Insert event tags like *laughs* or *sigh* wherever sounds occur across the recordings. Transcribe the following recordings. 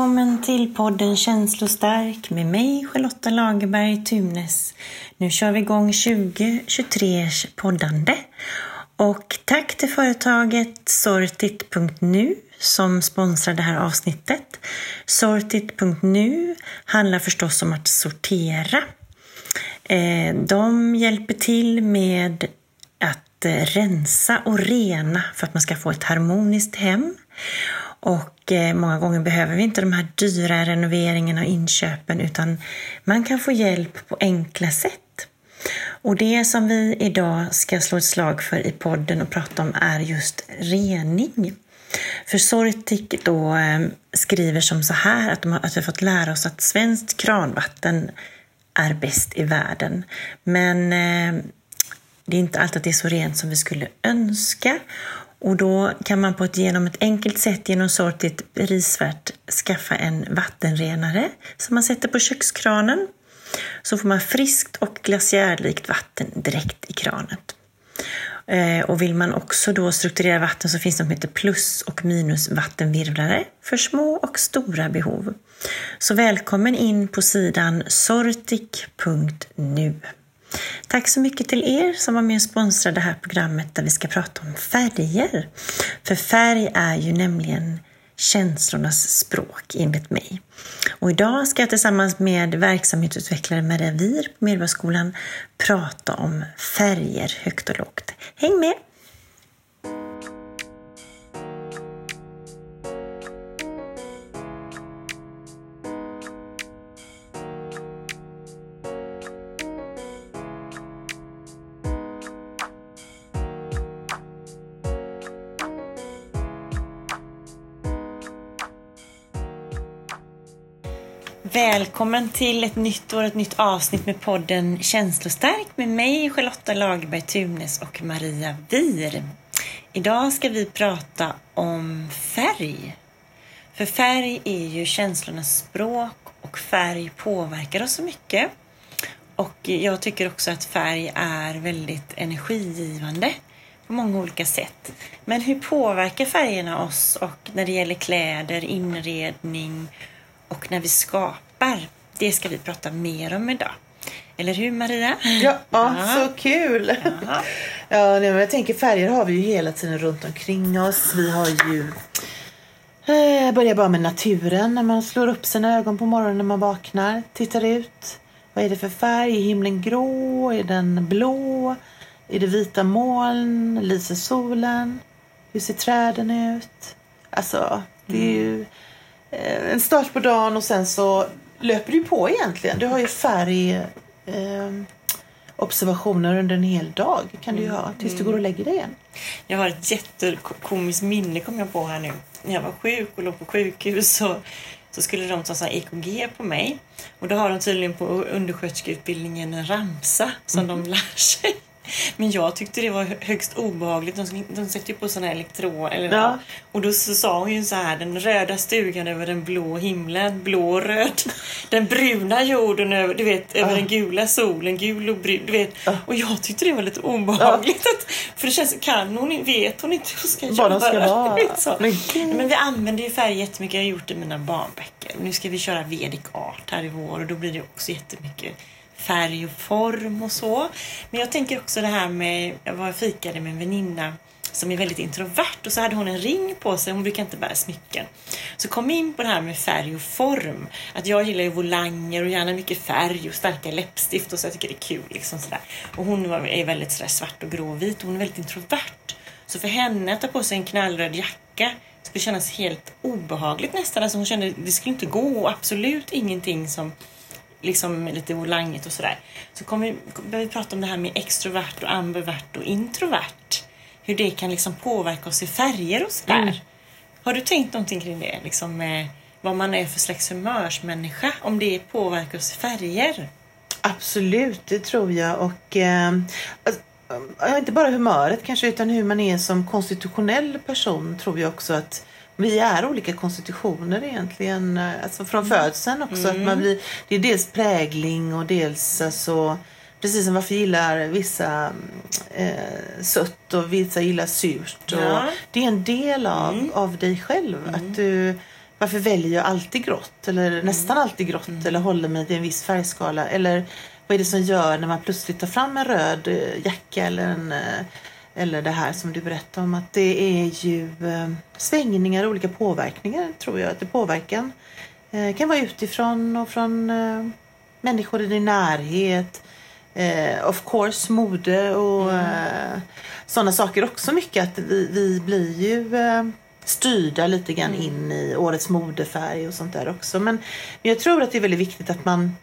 Välkommen till podden Känslostark med mig Charlotta Lagerberg Tunes. Nu kör vi igång 2023 poddande. Och tack till företaget Sortit.nu som sponsrar det här avsnittet. Sortit.nu handlar förstås om att sortera. Eh, de hjälper till med att rensa och rena för att man ska få ett harmoniskt hem. Och eh, många gånger behöver vi inte de här dyra renoveringarna och inköpen utan man kan få hjälp på enkla sätt. Och det som vi idag ska slå ett slag för i podden och prata om är just rening. För Sortik då eh, skriver som så här att, de har, att vi har fått lära oss att svenskt kranvatten är bäst i världen. Men eh, det är inte alltid att det är så rent som vi skulle önska. Och då kan man på ett, genom ett enkelt sätt genom sortigt risvärt skaffa en vattenrenare som man sätter på kökskranen. Så får man friskt och glaciärlikt vatten direkt i kranet. Eh, och vill man också då strukturera vatten så finns det något som heter plus och minus vattenvirvlare för små och stora behov. Så välkommen in på sidan Sortic.nu. Tack så mycket till er som var med och sponsrade det här programmet där vi ska prata om färger. För färg är ju nämligen känslornas språk enligt mig. Och idag ska jag tillsammans med verksamhetsutvecklare Maria Vir på Medborgarskolan prata om färger högt och lågt. Häng med! Välkommen till ett nytt år, ett nytt avsnitt med podden Känslostark med mig Charlotta Lagerberg Tunes och Maria Wir. Idag ska vi prata om färg. För färg är ju känslornas språk och färg påverkar oss så mycket. Och jag tycker också att färg är väldigt energigivande på många olika sätt. Men hur påverkar färgerna oss och när det gäller kläder, inredning och när vi skapar. Det ska vi prata mer om idag. Eller hur Maria? Ja, ja. så kul! Ja. *laughs* ja, jag tänker färger har vi ju hela tiden runt omkring oss. Vi har ju eh, börjar bara med naturen när man slår upp sina ögon på morgonen när man vaknar. Tittar ut. Vad är det för färg? Är himlen grå? Är den blå? Är det vita moln? Lyser solen? Hur ser träden ut? Alltså, det är ju mm. Eh, en start på dagen och sen så löper du på egentligen. Du har ju färg eh, observationer under en hel dag kan du ju ha tills du går och lägger dig igen. Jag har ett jättekomiskt minne kom jag på här nu. När jag var sjuk och låg på sjukhus så, så skulle de ta EKG på mig. Och då har de tydligen på undersköterskeutbildningen en ramsa som mm. de lär sig. Men jag tyckte det var högst obehagligt. De, de sätter ju på sådana här elektron. Eller, ja. Och då så sa hon ju så här, den röda stugan över den blå himlen, blå och röd. Den bruna jorden över, du vet, över ja. den gula solen, gul och brun. Du vet. Ja. Och jag tyckte det var lite obehagligt. Att, för det känns, kan hon, vet hon inte hur ska göra? Vad de ska vara. *laughs* så. Men, Men vi använder ju färg jättemycket. Jag har gjort det i mina barnböcker. Nu ska vi köra Vedic Art här i vår och då blir det också jättemycket färg och form och så. Men jag tänker också det här med, jag var fikade med en väninna som är väldigt introvert och så hade hon en ring på sig, hon brukar inte bära smycken. Så kom in på det här med färg och form. Att jag gillar ju volanger och gärna mycket färg och starka läppstift och så jag tycker det är kul. Liksom sådär. Och hon är väldigt sådär svart och gråvit och hon är väldigt introvert. Så för henne att ta på sig en knallröd jacka skulle kännas helt obehagligt nästan. Alltså hon kände det skulle inte gå och absolut ingenting som liksom lite volangigt och sådär. Så kommer vi, börjar vi prata om det här med extrovert och ambivert och introvert. Hur det kan liksom påverka oss i färger och sådär. Mm. Har du tänkt någonting kring det? Liksom med vad man är för slags humörsmänniska? Om det påverkar oss i färger? Absolut, det tror jag. Och eh, alltså, inte bara humöret kanske utan hur man är som konstitutionell person tror jag också att vi är olika konstitutioner egentligen, eh, alltså från mm. födseln också. Mm. Att man blir, det är dels prägling och dels alltså, precis som varför gillar vissa eh, sött och vissa gillar surt. Ja. Och det är en del av, mm. av dig själv. Att mm. du varför väljer jag alltid grått eller nästan alltid grått eller håller mig till en viss färgskala? Eller vad är det som gör när man plötsligt tar fram en röd eh, jacka eller en eh, eller det här som du berättade om att det är ju eh, svängningar och olika påverkningar tror jag. Att det påverkan eh, kan vara utifrån och från eh, människor i din närhet. Of course mode och mm. sådana saker också mycket. Att vi, vi blir ju styrda lite grann mm. in i årets modefärg och sånt där också. Men, men jag tror att det är väldigt viktigt att man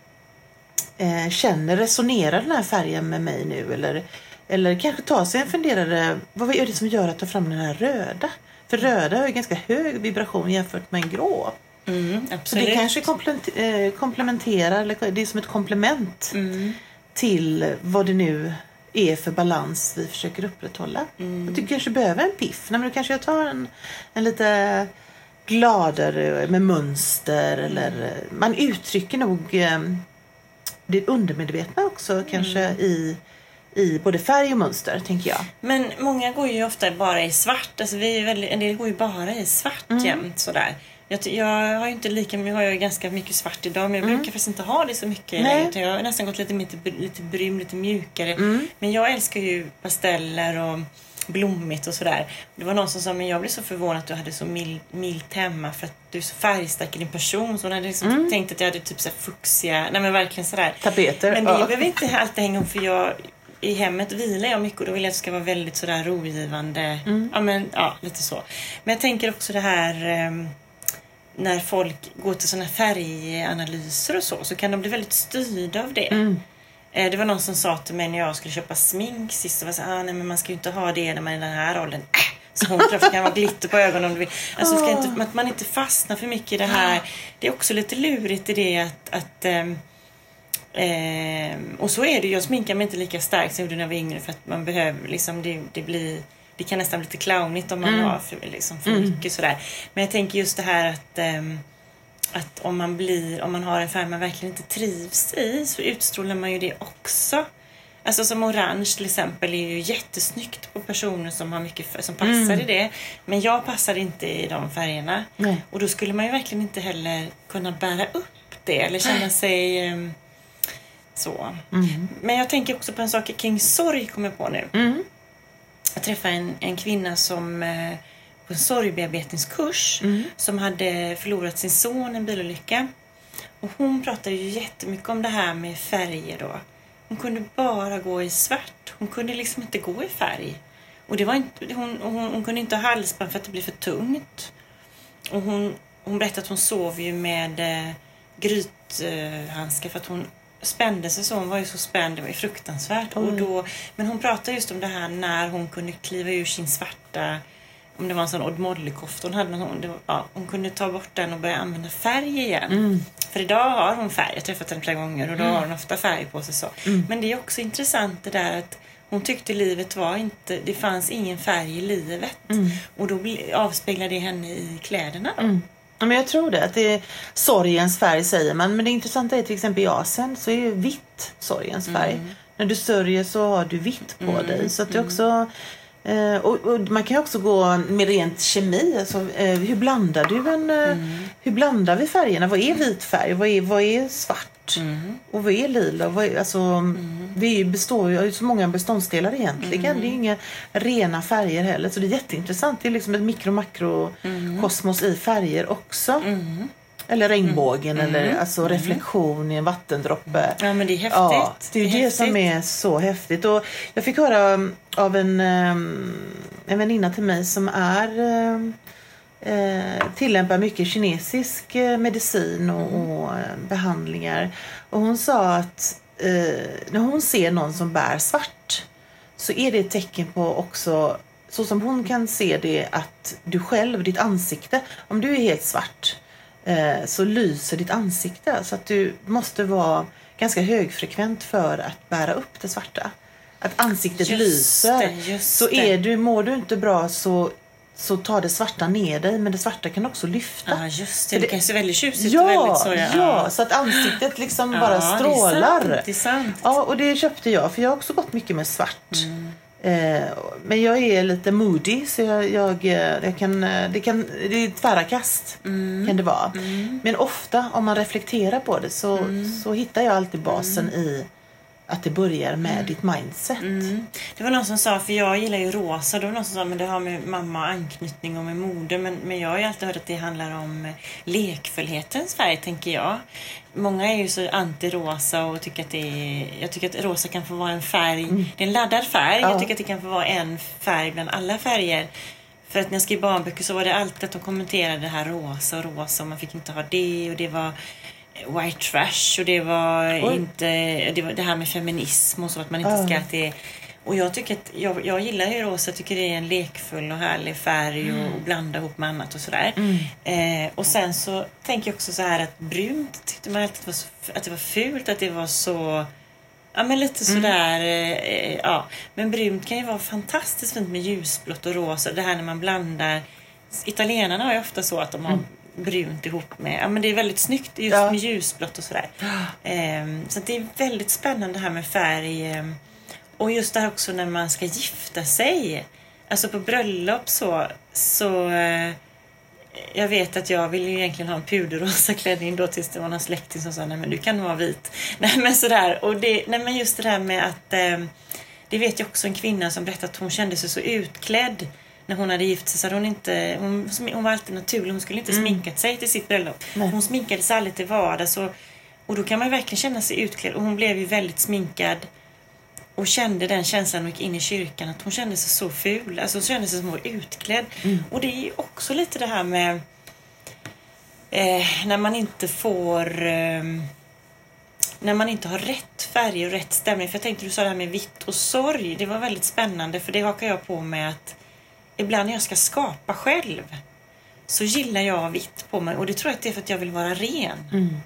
eh, känner, resonerar den här färgen med mig nu eller, eller kanske ta sig en funderare, vad är det som gör att ta fram den här röda? För röda har ju ganska hög vibration jämfört med en grå. Mm, så det kanske eh, komplementerar, eller det är som ett komplement mm. till vad det nu är för balans vi försöker upprätthålla. Mm. Du kanske behöver en piff. Nej, men du kanske tar en, en lite gladare med mönster mm. eller man uttrycker nog eh, det undermedvetna också mm. kanske i i både färg och mönster, tänker jag. Men många går ju ofta bara i svart. Alltså vi är väldigt, en del går ju bara i svart mm. jämt sådär. Jag, jag har ju inte lika mycket, har jag ganska mycket svart idag men jag mm. brukar faktiskt inte ha det så mycket längre. Jag har nästan gått lite, lite, lite brun, lite mjukare. Mm. Men jag älskar ju pasteller och blommigt och sådär. Det var någon som sa, men jag blev så förvånad att du hade så mild, milt hemma för att du är så färgstark i din person. Så hon hade liksom mm. tänkt att jag hade typ så fuxiga, nej men verkligen sådär. Tapeter. Men det ja. behöver inte alltid hänga upp för jag i hemmet vilar jag mycket och då vill jag att det ska vara väldigt sådär rogivande. Mm. Ja men ja, lite så. Men jag tänker också det här um, när folk går till sådana färganalyser och så, så kan de bli väldigt styrda av det. Mm. Eh, det var någon som sa till mig när jag skulle köpa smink sist, var så, ah, nej, men man ska ju inte ha det när man är i den här åldern. Äh, det kan vara glitter på ögonen om du vill. Alltså, ska inte, att man inte fastnar för mycket i det här. Det är också lite lurigt i det att, att ähm, ähm, och så är det, jag sminkar mig inte lika starkt som jag gjorde när jag var yngre för att man behöver liksom, det, det blir det kan nästan bli lite clownigt om man mm. har för, liksom, för mm. mycket sådär. Men jag tänker just det här att um, att om man, blir, om man har en färg man verkligen inte trivs i så utstrålar man ju det också. Alltså som orange till exempel är ju jättesnyggt på personer som, har mycket, som passar mm. i det. Men jag passar inte i de färgerna. Nej. Och då skulle man ju verkligen inte heller kunna bära upp det eller känna sig um, så. Mm. Men jag tänker också på en sak kring sorg kommer jag på nu. Mm. Jag träffade en, en kvinna som eh, på en sorgbearbetningskurs mm. som hade förlorat sin son i en bilolycka. Och hon pratade ju jättemycket om det här med färger då. Hon kunde bara gå i svart. Hon kunde liksom inte gå i färg. Och det var inte, hon, hon, hon kunde inte ha halsband för att det blev för tungt. Och hon, hon berättade att hon sov ju med eh, grythandskar för att hon spände sig så. Hon var ju så spänd. Det var ju fruktansvärt. Mm. Och då, men hon pratade just om det här när hon kunde kliva ur sin svarta om det var en sån Odd Molly-kofta hon hade. Hon, var, ja, hon kunde ta bort den och börja använda färg igen. Mm. För idag har hon färg. Jag har träffat henne flera gånger och då mm. har hon ofta färg på sig. så. Mm. Men det är också intressant det där att hon tyckte livet var inte, det fanns ingen färg i livet. Mm. Och då avspeglar det henne i kläderna. Då. Mm. Men jag tror det. Att det är sorgens färg säger man. Men det intressanta är till exempel i Asien så är vitt sorgens färg. Mm. När du sörjer så har du vitt på mm. dig. Så att det också Eh, och, och, man kan också gå med rent kemi. Alltså, eh, hur blandar du en... Eh, mm. Hur blandar vi färgerna? Vad är vit färg? Vad är, vad är svart? Mm. Och vad är lila? Vad är, alltså, mm. Vi består ju av så många beståndsdelar egentligen. Mm. Det är inga rena färger heller. Så det är jätteintressant. Det är liksom ett mikro makro kosmos i färger också. Mm. Eller regnbågen mm. eller mm. alltså mm. reflektion i en vattendroppe. Ja men det är häftigt. Ja, det är det, är det som är så häftigt. Och jag fick höra um, av en, um, en väninna till mig som är um, eh, tillämpar mycket kinesisk eh, medicin och, mm. och eh, behandlingar. Och hon sa att när hon ser någon som bär svart så är det ett tecken på också så som hon kan se det att du själv, ditt ansikte, om du är helt svart Eh, så lyser ditt ansikte. Så att du måste vara ganska högfrekvent för att bära upp det svarta. Att ansiktet just lyser. Det, så är du, mår du inte bra så så tar det svarta ner dig, men det svarta kan också lyfta. Ja, just det. Det, det kan se väldigt tjusigt. Ja, väldigt så, ja. ja, så att ansiktet liksom ja, bara strålar. Det är sant, det är sant. Ja, och det köpte jag, för jag har också gått mycket med svart. Mm. Eh, men jag är lite moody så jag, jag, eh, jag kan, eh, det, kan, det är tvära kast kan det vara. Men ofta om man reflekterar på det så, så hittar jag alltid basen i att det börjar med ditt mindset. Mm. Det var någon som sa, för jag gillar ju rosa, det var någon som sa men det har med mamma anknytning och med mode. Men, men jag har ju alltid hört att det handlar om eh, lekfullhetens färg, tänker jag. Många är ju så anti-rosa och tycker att det är, jag tycker att rosa kan få vara en färg, det är en laddad färg. Ja. Jag tycker att det kan få vara en färg bland alla färger. För att när jag skrev barnböcker så var det alltid att de kommenterade det här rosa och rosa och man fick inte ha det och det var white trash och det var Oj. inte det, var det här med feminism och så att man inte Ja. ska att det och jag tycker att jag, jag gillar ju rosa, tycker det är en lekfull och härlig färg och, och blanda ihop med annat och sådär. Eh, och sen så tänker jag också så här att brunt tyckte man alltid var så, att det var fult, att det var så Ja men lite sådär, eh, ja. Men brunt kan ju vara fantastiskt fint med ljusblått och rosa. Det här när man blandar. Italienarna har ju ofta så att de har brunt ihop med, ja men det är väldigt snyggt just Ja. med ljusblått och sådär. Ehm, så det är väldigt spännande det här med färg. ehm, och just det här också när man ska gifta sig. Alltså på bröllop så, så eh, jag vet att jag ville ju egentligen ha en puderrosa klänning då tills det var någon släkting som sa nej men du kan vara vit. *laughs* Nej men sådär. Och det, nej men just det där med att eh, det vet jag också en kvinna som berättade att hon kände sig så utklädd när hon hade gift sig så hade hon inte, hon, hon var alltid naturlig, hon skulle inte sminkat sig till sitt bröllop. Nej. Hon sminkade sig aldrig till vardags och, och då kan man ju verkligen känna sig utklädd och hon blev ju väldigt sminkad och kände den känslan när hon gick in i kyrkan att hon kände sig så ful. Alltså hon kände sig som hon var utklädd. Och det är ju också lite det här med eh, när man inte får ehm, när man inte har rätt färg och rätt stämning. För jag tänkte du sa det här med vitt och sorg. Det var väldigt spännande för det hakar jag på med att ibland när jag ska skapa själv så gillar jag vitt på mig och det tror jag att det är för att jag vill vara ren. Mm.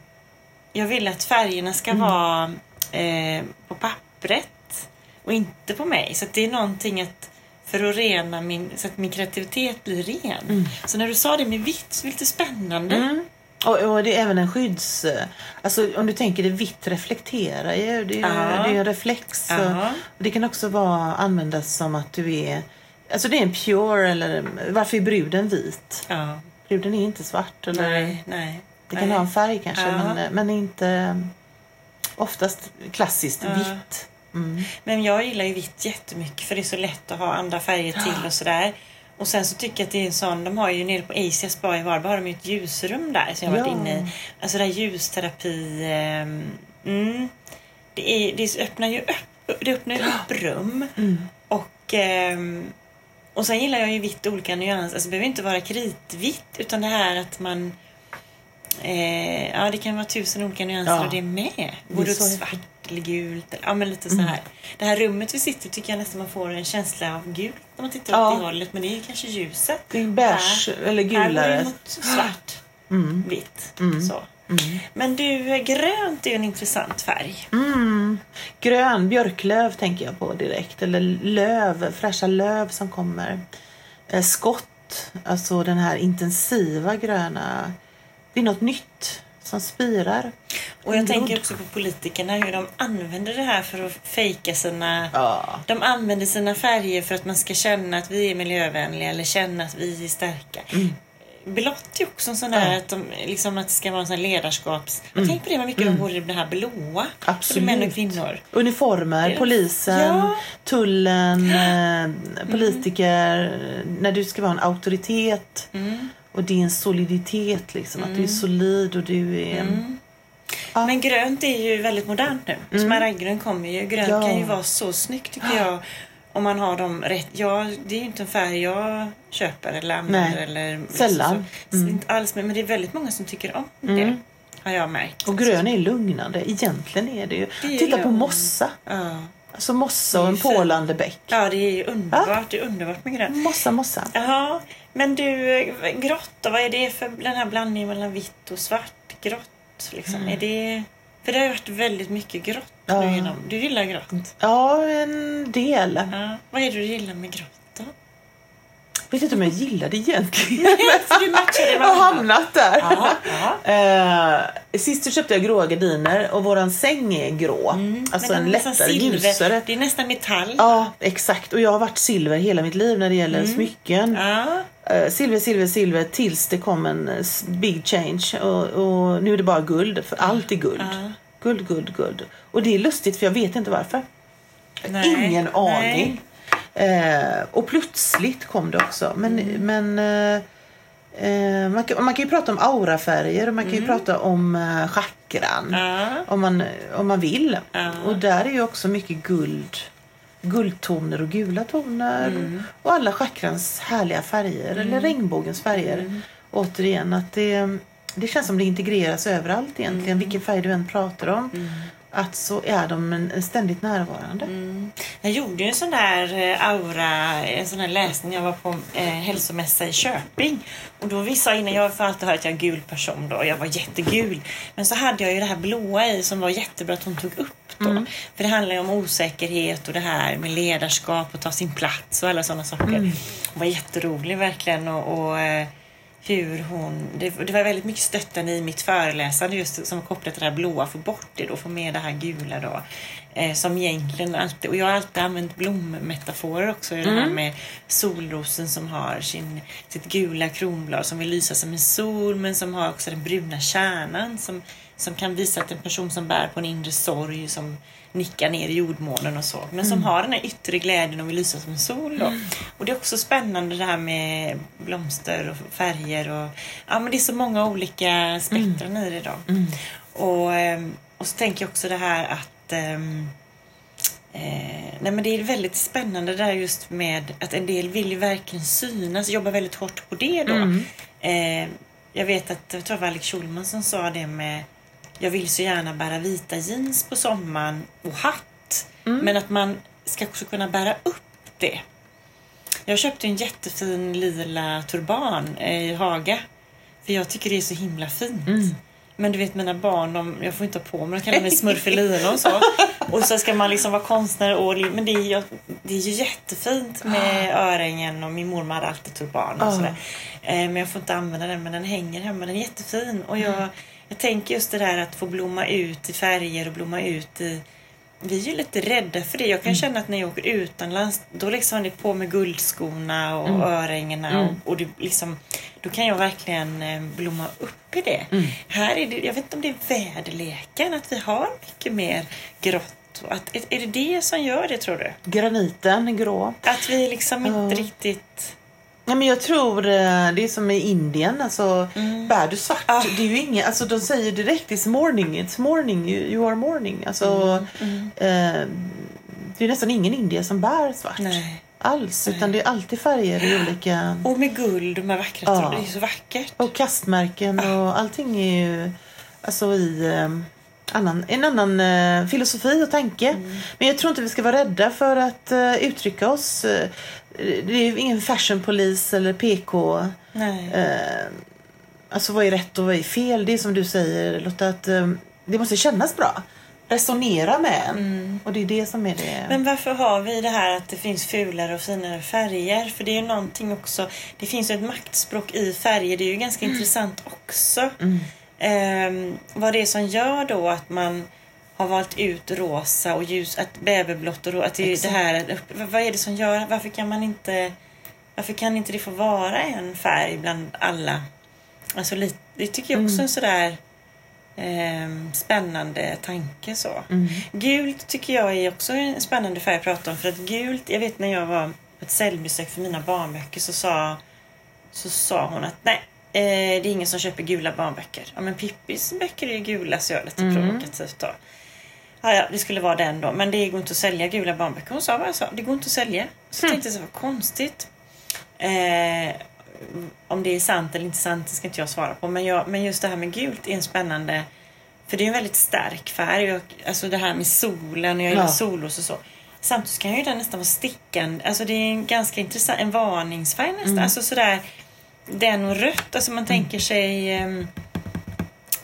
Jag vill att färgerna ska vara eh, på pappret och inte på mig. Så det är någonting att för att rena min, så att min kreativitet blir ren. Så när du sa det med vitt så var det lite spännande. Mm. Och, och det är även en skydds... Alltså om du tänker det vitt reflekterar ju. Det är ju det är en reflex. Och det kan också vara användas som att du är... Alltså det är en pure eller... Varför är bruden vit? Ja. Bruden är inte svart. Eller, Nej, nej. Det kan nej. ha en färg kanske Ja. men, men inte... Oftast klassiskt Ja. vitt. Mm. Men jag gillar ju vitt jättemycket för det är så lätt att ha andra färger till och sådär. Och sen så tycker jag att det är en sån, de har ju nere på Asia Spa i Varberg har de ju ett ljusrum där som jag har varit Ja. inne i. Alltså det här ljusterapi. ehm, mm, det, är, det öppnar ju upp, det öppnar upp rum. Mm. Och, ehm, och sen gillar jag ju vitt i olika nyanser. Alltså det behöver inte vara kritvitt utan det här att man Eh, ja, det kan vara tusen olika nyanser Ja. och det är med. Det är Både svart eller gult. Eller, ja, men lite så Mm. här. Det här rummet vi sitter tycker jag nästan man får en känsla av gult när man tittar Ja. åt det hållet. Men det är ju kanske ljuset. Det är beige eller Här går det gulare. mot svart, Mm. vitt. Mm. Så. Mm. Men du, grönt är ju en intressant färg. Mm. Grön, björklöv tänker jag på direkt. Eller löv, fräscha löv som kommer. Eh, skott, alltså den här intensiva gröna. Det är något nytt som spirar. Och jag tänker också på politikerna, hur de använder det här för att fejka sina... Ja. De använder sina färger för att man ska känna att vi är miljövänliga eller känna att vi är starka. Mm. Blått är också en sån där Ja. att, de, liksom att det ska vara en sån ledarskaps... Jag tänker på det vad mycket de borde det här blåa. Både Absolut. män och kvinnor. Uniformer, polisen, Ja. tullen, *gasps* eh, politiker. När du ska vara en auktoritet Mm. och din soliditet. Liksom, Att du är solid och du är... Mm. Ja. Men grönt är ju väldigt modernt nu. Smaragdgrönt kommer ju. Grönt Ja. kan ju vara så snyggt tycker jag. Om man har dem rätt. Ja, det är ju inte en färg jag köper eller använder. Nej. Eller, liksom Sällan. Så, så Inte alls, men det är väldigt många som tycker om det. Mm. Har jag märkt. Och grön är lugnande. Egentligen är det ju. Det är Titta på lugn. mossa. Ja. Alltså mossa Det och en pålande bäck. ja, det är ju underbart. Det är underbart med grönt. Mossa, mossa. Jaha, men du, eh, grått då? Vad är det för den här blandningen mellan vitt och svart? Grått, liksom. Är det... För det har ju varit väldigt mycket grått nu genom... Du gillar grått? Ja, en del. Ja. Vad är det du gillar med grått? Vet inte om jag gillar det egentligen. Jag har hamnat där. Ja, ja. Eh, Sist så köpte jag gråa gardiner och våran säng är grå. Alltså Men en det är nästan lättare, ljusare. Det är nästan metall. Ja, exakt. Och jag har varit silver hela mitt liv när det gäller smycken. Ja. Eh, silver, silver, silver tills det kom en eh, big change. Och, och nu är det bara guld, för allt är guld. Ja. Guld, guld, guld. Och det är lustigt för jag vet inte varför. Nej, Ingen nej. Eh, och plötsligt kom det också. Men, Mm. men eh, eh, man, kan, man kan ju prata om aurafärger och man kan ju prata om eh, chakran. Mm. Om, man, om man vill. Och där är ju också mycket guld. Guldtoner och gula toner. Mm. Och alla chakrans härliga färger. Eller regnbågens färger. Mm. Återigen att det, det känns som det integreras överallt egentligen. Mm. Vilken färg du än pratar om. Att så är de en- ständigt närvarande. Mm. Jag gjorde ju en sån där eh, aura, en sån där läsning. Jag var på eh, hälsomässa i Köping. Och då vissa innan, jag har alltid hört att jag är en gul person då. och Jag var jättegul. Men så hade jag ju det här blåa i som var jättebra att hon tog upp då. För det handlar ju om osäkerhet och det här med ledarskap och ta sin plats och alla sådana saker. Hon var jätterolig verkligen och, och eh, hur hon... Det, det var väldigt mycket stöttande i mitt föreläsande just som kopplat till det här blåa, få bort det då, få med det här gula då. Eh, som egentligen alltid, och jag har alltid använt blommetaforer också i det här med solrosen som har sin, sitt gula kronblad som vill lysa som en sol men som har också den bruna kärnan som, som kan visa att en person som bär på en inre sorg som nickar ner i jordmånen och så. Men som har den här yttre glädjen och vill lysa som sol då. Och det är också spännande det här med blomster och färger och ja men det är så många olika spektran i det då. Och, ehm, och så tänker jag också det här att ehm, Eh, nej men det är väldigt spännande där just med att en del vill ju verkligen synas, jobba väldigt hårt på det då. Eh, jag vet att, jag tror det var Alex Schulman som sa det med jag vill så gärna bära vita jeans på sommaren och hatt. Men att man ska också kunna bära upp det. Jag köpte en jättefin lila turban eh, i Haga. För jag tycker det är så himla fint. Men du vet mina barn, de, jag får inte ha på mig de kallar mig *laughs* smurfelina och så. Och så ska man liksom vara konstnär och men det är, ju, det är ju jättefint med örhängen och min mormor hade alltid turban och Ah. sådär. Eh, Men jag får inte använda den men den hänger hemma, den är jättefin. Och jag, jag tänker just det där att få blomma ut i färger och blomma ut i vi är ju lite rädda för det. Jag kan känna att när jag åker utomlands då liksom är det på med guldskorna och örhängena och, och det liksom, då kan jag verkligen eh, blomma upp i det. Här är det, jag vet inte om det är väderleken, att vi har mycket mer grått. Att, är det det som gör det tror du? Graniten, grå. Att vi liksom inte riktigt... Ja, men jag tror eh, det är som i Indien. Alltså, Bär du svart, Ah. det är ju inget, alltså, de säger direkt it's morning, it's morning, you, you are morning. Alltså, Eh, det är nästan ingen indier som bär svart Nej. alls. Utan det är alltid färger i olika... Och med guld och med vackra Ja. Det är så vackert. Och kastmärken och allting är ju alltså i eh, annan, en annan eh, filosofi och tanke. Men jag tror inte vi ska vara rädda för att eh, uttrycka oss. Eh, det är ju ingen fashionpolis eller PK. Nej. Eh, alltså vad är rätt och vad är fel? Det är som du säger Lotta, att eh, det måste kännas bra. Resonera med en. Och det är det som är det. Men varför har vi det här att det finns fulare och finare färger? För det är ju någonting också. Det finns ju ett maktspråk i färger. Det är ju ganska intressant också. Ehm, vad det är som gör då att man har valt ut rosa och ljus, att bäverblått och rosa. Att det, det här, vad är det som gör? Varför kan man inte varför kan inte det få vara en färg bland alla? Alltså det tycker jag också är en sådär ehm, spännande tanke så. Gult tycker jag är också en spännande färg att prata om. För att gult, jag vet när jag var på ett säljbesök för mina barnböcker så sa, så sa hon att nej, eh, det är ingen som köper gula barnböcker. Ja men Pippis böcker är ju gula så jag är lite provokativt då. Ja, ja, det skulle vara den då. Men det går inte att sälja gula barnböcker. Hon sa bara så. Det går inte att sälja. Så tänkte jag så, vad konstigt. Eh, om det är sant eller inte sant, det ska inte jag svara på. Men, jag, men just det här med gult är en spännande... För det är en väldigt stark färg. Och, alltså det här med solen och jag gillar Ja. solros och så. Samtidigt kan ju den nästan vara stickande. Alltså det är en ganska intressant, en varningsfärg nästan. Alltså sådär, den och rött. Alltså man tänker sig... ehm,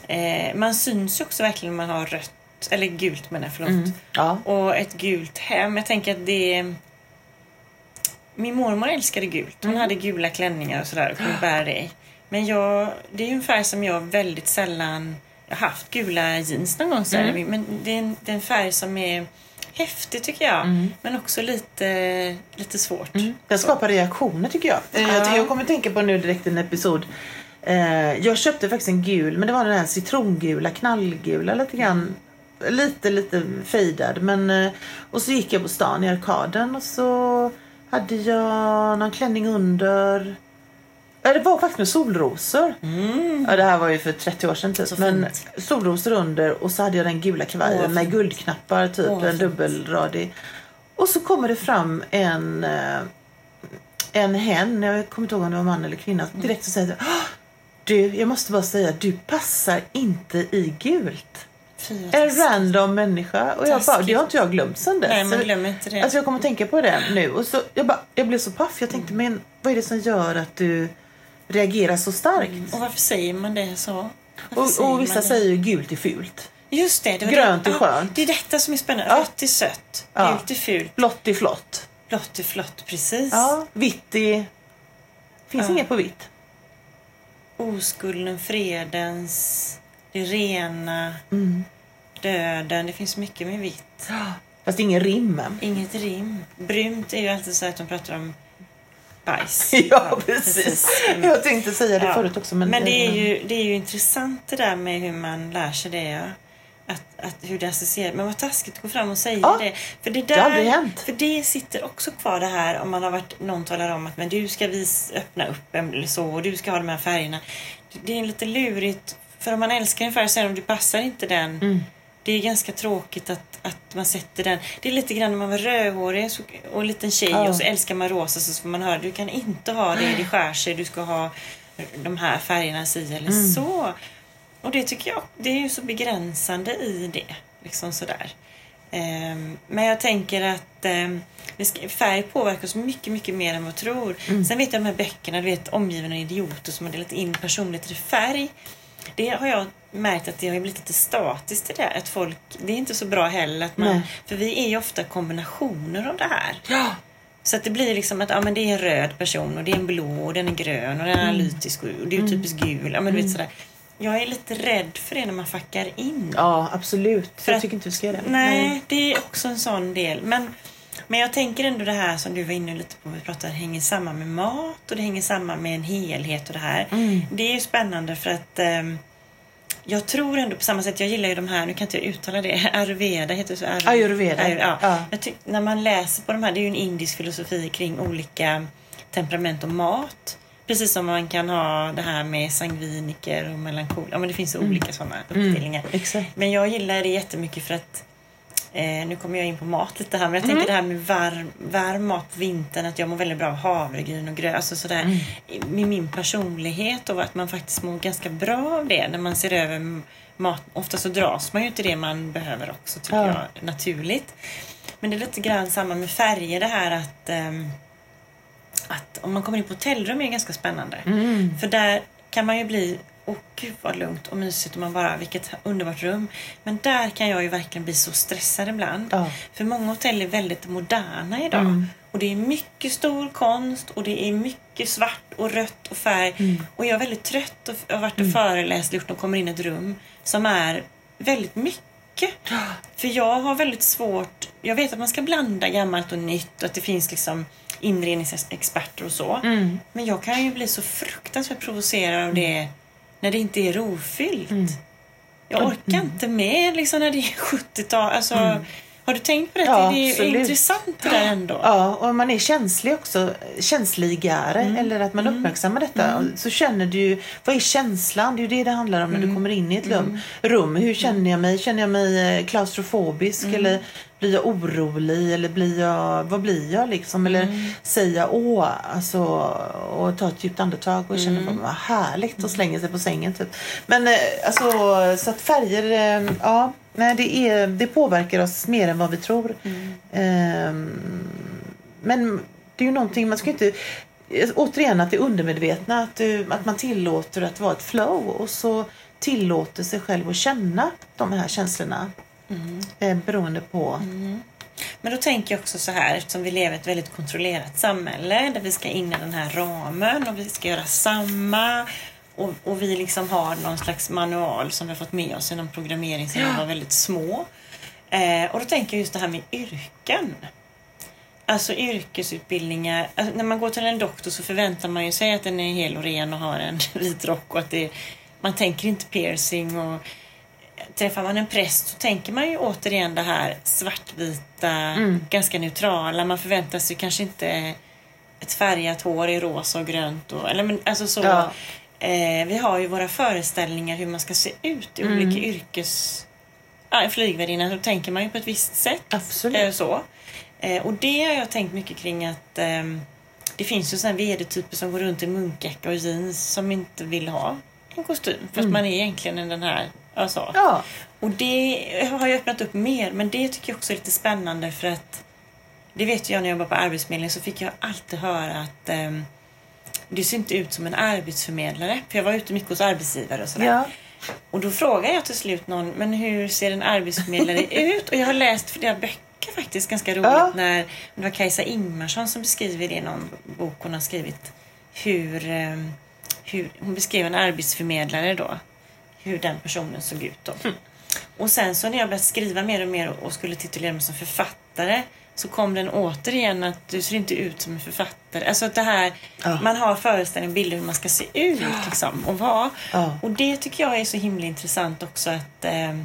eh, man syns ju också verkligen när man har rött, eller gult menar jag, förlåt. Ja. Och ett gult hem. Jag tänker att det... Min mormor älskade gult. Hon hade gula klänningar och sådär och kunde bära det. Men jag, det är ju en färg som jag väldigt sällan jag har haft gula jeans någon gång. Så här, Men det är, en, det är en färg som är häftig tycker jag. Men också lite, lite svårt. Den skapar reaktioner tycker jag. Ja. Jag kommer tänka på nu direkt en episod. Eh, Jag köpte faktiskt en gul, men det var den här citrongula, knallgula lite grann. Lite, lite fejdad. Men, eh, och så gick jag på stan i arkaden och så hade jag någon klänning under. Ja, det var faktiskt med solrosor. Ja, det här var ju för 30 år sedan typ. Mm. Så Men fint. solrosor under och så hade jag den gula Åh, kavajen vad med fint. guldknappar typ. Åh, en dubbelradig. Och så kommer det fram en eh, en hen, jag kommer inte ihåg om det var man eller kvinna, Mm. direkt så säger "Åh, du, jag måste bara säga, du passar inte i gult. En random människa. Och jag bara, det har inte jag glömt sen dess. Nej, man glömmer inte det. Alltså jag kommer att tänka på det nu. Och så, jag, bara, jag blev så paff. Jag tänkte, men vad är det som gör att du reagerar så starkt? Och varför säger man det så? Varför Och, och vissa säger ju gult är fult. Just det. det grönt det. är skönt. det är detta som är spännande. Ja. Rött är sött. Ja. Gult är fult. Blått är flott. Blått är flott. Precis. Ja, vitt är... Finns Ja. inget på vitt. Oskulden, fredens, det rena, Mm. döden. Det finns mycket med vitt. Fast ingen rim. Inget rim. Brunt är ju alltid så att de pratar om bajs. *laughs* Ja, precis. Mm. Jag tänkte säga det Ja. förut också. Men, Men det är, ju, det är ju intressant det där med hur man lär sig det. Ja. Att, att hur det associerar. Men vad taskigt att gå fram och säga Ja, det. För det, har där, aldrig hänt. För det sitter också kvar det här om man har varit, någon talar om att men du ska vis, öppna upp en eller så och du ska ha de här färgerna. Det, det är lite lurigt. För om man älskar en färg det om du passar inte den. Mm. Det är ganska tråkigt att, att man sätter den. Det är lite grann när man var rödhårig och en liten tjej Ja. och så älskar man rosa så får man höra du kan inte ha det, det skär sig, du ska ha de här färgerna si eller Mm. så. Och det tycker jag, det är ju så begränsande i det. Liksom sådär. Ehm, men jag tänker att ska, färg påverkar oss mycket, mycket mer än vad vi tror. Mm. Sen vet jag de här böckerna, du vet omgivna idioter som har delat in personligheter i färg. Det har jag märkt att det har blivit lite statiskt det där. Att folk, det är inte så bra heller. Att man, Nej. för vi är ju ofta kombinationer av det här. Ja, Så att det blir liksom att ja, men det är en röd person och det är en blå och den är grön och den är Mm. analytisk och det är ju typiskt gul. Ja, men du vet sådär. Jag är lite rädd för det när man fuckar in. ja absolut. För jag att- tycker inte vi ska göra det. Nej, det är också en sån del. Men, men jag tänker ändå det här som du var inne lite på, vi pratar hänger samman med mat och det hänger samman med en helhet och det här. Mm. Det är ju spännande för att ehm, jag tror ändå på samma sätt, jag gillar ju de här, nu kan inte jag uttala det, *laughs* Ayurveda heter det så? Ayur- Ayurveda, Ayur- ja. ja. Tyck, när man läser på de här, det är ju en indisk filosofi kring olika temperament och mat. Precis som man kan ha det här med sangviniker och melankol. Ja, men det finns olika sådana uppdelningar. Exakt. Men jag gillar det jättemycket för att eh, nu kommer jag in på mat lite här, men jag Mm. tänker det här med varm, varm mat på vintern, att jag mår väldigt bra av havregryn och gröt. Alltså sådär, Mm. Med min personlighet och att man faktiskt mår ganska bra av det när man ser över mat. Ofta så dras man ju till det man behöver också, tycker Ja. jag, naturligt. Men det är lite grann samma med färger, det här att, ehm, att om man kommer in på hotellrum är ganska spännande. Mm. För där kan man ju bli, åh gud vad lugnt och mysigt och man bara, vilket underbart rum. Men där kan jag ju verkligen bli så stressad ibland. Ja. För många hotell är väldigt moderna idag. Mm. Och det är mycket stor konst och det är mycket svart och rött och färg. Mm. Och jag är väldigt trött och jag har varit och föreläst gjort och kommer in i ett rum som är väldigt mycket. *gasps* För jag har väldigt svårt, jag vet att man ska blanda gammalt och nytt och att det finns liksom inredningsexperter och så. Mm. Men jag kan ju bli så fruktansvärt provocerad av det när det inte är rofyllt. Mm. Jag orkar inte med liksom när det är 70-tal. Alltså, Har du tänkt på det? Ja, det är absolut. intressant det där ändå. Ja, och man är känslig också, känsligare, Mm. eller att man uppmärksammar detta. Så känner du ju, vad är känslan? Det är ju det det handlar om när Mm. du kommer in i ett rum. rum. Hur känner jag mig? Känner jag mig eh, klaustrofobisk Mm. eller blir jag orolig eller blir jag, vad blir jag liksom? Eller Mm. säger jag åh, alltså, och ta ett djupt andetag och känner Mm. vad härligt och slänger sig på sängen typ. Men eh, alltså, så att färger, eh, ja, nej, det, är, det påverkar oss mer än vad vi tror. Mm. Ehm, men det är ju någonting, man ska inte... Återigen att det undermedvetna, att, du, att man tillåter att vara ett flow och så tillåter sig själv att känna de här känslorna. Eh, beroende på... Men då tänker jag också så här, eftersom vi lever i ett väldigt kontrollerat samhälle där vi ska in i den här ramen och vi ska göra samma Och, och vi liksom har någon slags manual som vi har fått med oss inom programmering sedan vi var väldigt små. Eh, och då tänker jag just det här med yrken. Alltså yrkesutbildningar. Alltså, när man går till en doktor så förväntar man ju sig att den är hel och ren och har en *laughs* vit rock och att det, man tänker inte piercing och träffar man en präst så tänker man ju återigen det här svartvita, Mm. ganska neutrala. Man förväntar sig kanske inte ett färgat hår i rosa och grönt. Och, eller men, alltså så, Ja. eh, vi har ju våra föreställningar hur man ska se ut i Mm. olika yrkes... Ja, en flygvärdinna, då tänker man ju på ett visst sätt. Absolut. Eh, så. Eh, och det har jag tänkt mycket kring att ehm, det finns ju sådana vd-typer som går runt i munkjacka och jeans som inte vill ha en kostym. För att man är egentligen den här, alltså. Ja. Och det har ju öppnat upp mer, men det tycker jag också är lite spännande för att det vet jag när jag jobbade på Arbetsförmedlingen så fick jag alltid höra att ehm, det ser inte ut som en arbetsförmedlare. För jag var ute mycket hos arbetsgivare och sådär. Ja. Och då frågade jag till slut någon, men hur ser en arbetsförmedlare *laughs* ut? Och jag har läst flera böcker faktiskt, ganska roligt, Ja. när det var Kajsa Ingmarsson som beskriver det i någon bok hon har skrivit. Hur, ehm, hur hon beskrev en arbetsförmedlare då, hur den personen såg ut då. Och sen så när jag började skriva mer och mer och skulle titulera mig som författare så kom den återigen att du ser inte ut som en författare. Alltså att det här, Ja. man har föreställningar bilder hur man ska se ut liksom, och vara. Ja. Och det tycker jag är så himla intressant också att eh,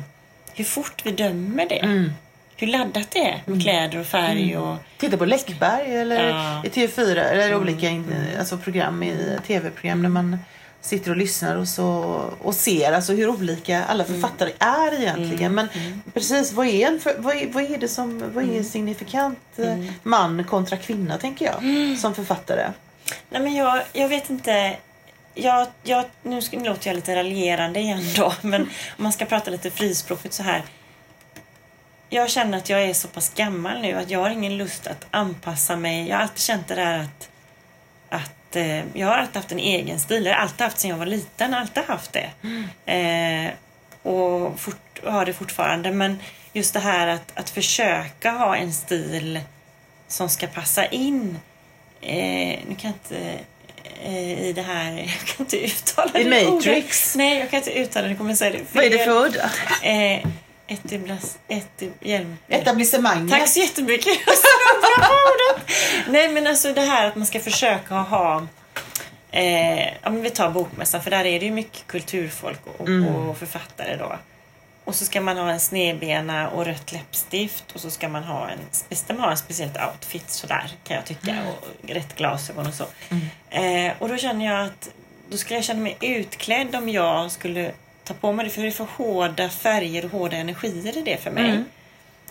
hur fort vi dömer det. Mm. Hur laddat det är med kläder och färg och Titta på Läckberg eller i TV4 eller olika in, alltså program i tv-program där man sitter och lyssnar och, så, och ser alltså hur olika alla författare är egentligen. Men precis, vad är, en, för, vad, är, vad är det som vad är signifikant eh, man kontra kvinna tänker jag som författare? Nej men jag, jag vet inte. Jag, jag, nu ska- nu låter jag lite raljerande igen då, *laughs* men om man ska prata lite frispråkigt så här. Jag känner att jag är så pass gammal nu att jag har ingen lust att anpassa mig. Jag har alltid känt det där att, att eh, jag har alltid haft en egen stil. Det har jag alltid haft sedan jag var liten. Alltid haft det. Eh, och fort, har det fortfarande. Men just det här att, att försöka ha en stil som ska passa in. Eh, nu kan jag inte eh, i det här, *laughs* jag kan inte uttala I det Matrix? ordet. Nej, jag kan inte uttala det. Jag kommer säga det. Vad är det för udda? Etiblas, etib, hjälm. Etablissemanget? Tack så jättemycket. *laughs* Nej, men alltså det här att man ska försöka ha Eh, men vi tar bokmässan för där är det ju mycket kulturfolk och, och författare då. Och så ska man ha en snedbena och rött läppstift och så ska man ha en, spe- man ha en speciellt outfit sådär kan jag tycka och rätt glasögon och så. Eh, och då känner jag att då skulle jag känna mig utklädd om jag skulle ta på mig det för det är för hårda färger och hårda energier i det för mig.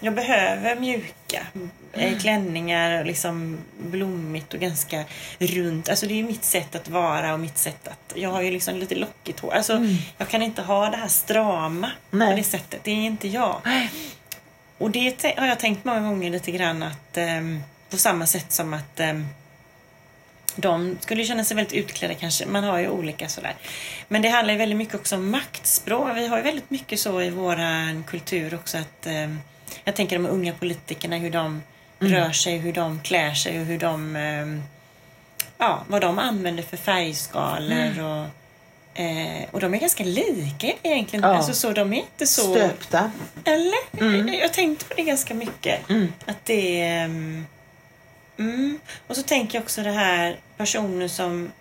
Jag behöver mjuka eh, klänningar, och liksom blommigt och ganska runt. Alltså det är ju mitt sätt att vara och mitt sätt att... Jag har ju liksom lite lockigt hår. Alltså jag kan inte ha det här strama Nej. på det sättet. Det är inte jag. Och det har jag tänkt många gånger lite grann att ehm, på samma sätt som att ehm, de skulle känna sig väldigt utklädda kanske. Man har ju olika sådär. Men det handlar ju väldigt mycket också om maktspråk. Vi har ju väldigt mycket så i våran kultur också att ehm, jag tänker de unga politikerna hur de rör sig, hur de klär sig och hur de ehm, ja, vad de använder för färgskalor och Eh, och de är ganska lika egentligen. Ja. Alltså så, de är inte så... Stöpta. Eller? Jag tänkte på det ganska mycket. Mm. Att det är... mm, Mm. Och så tänker jag också det här personer som,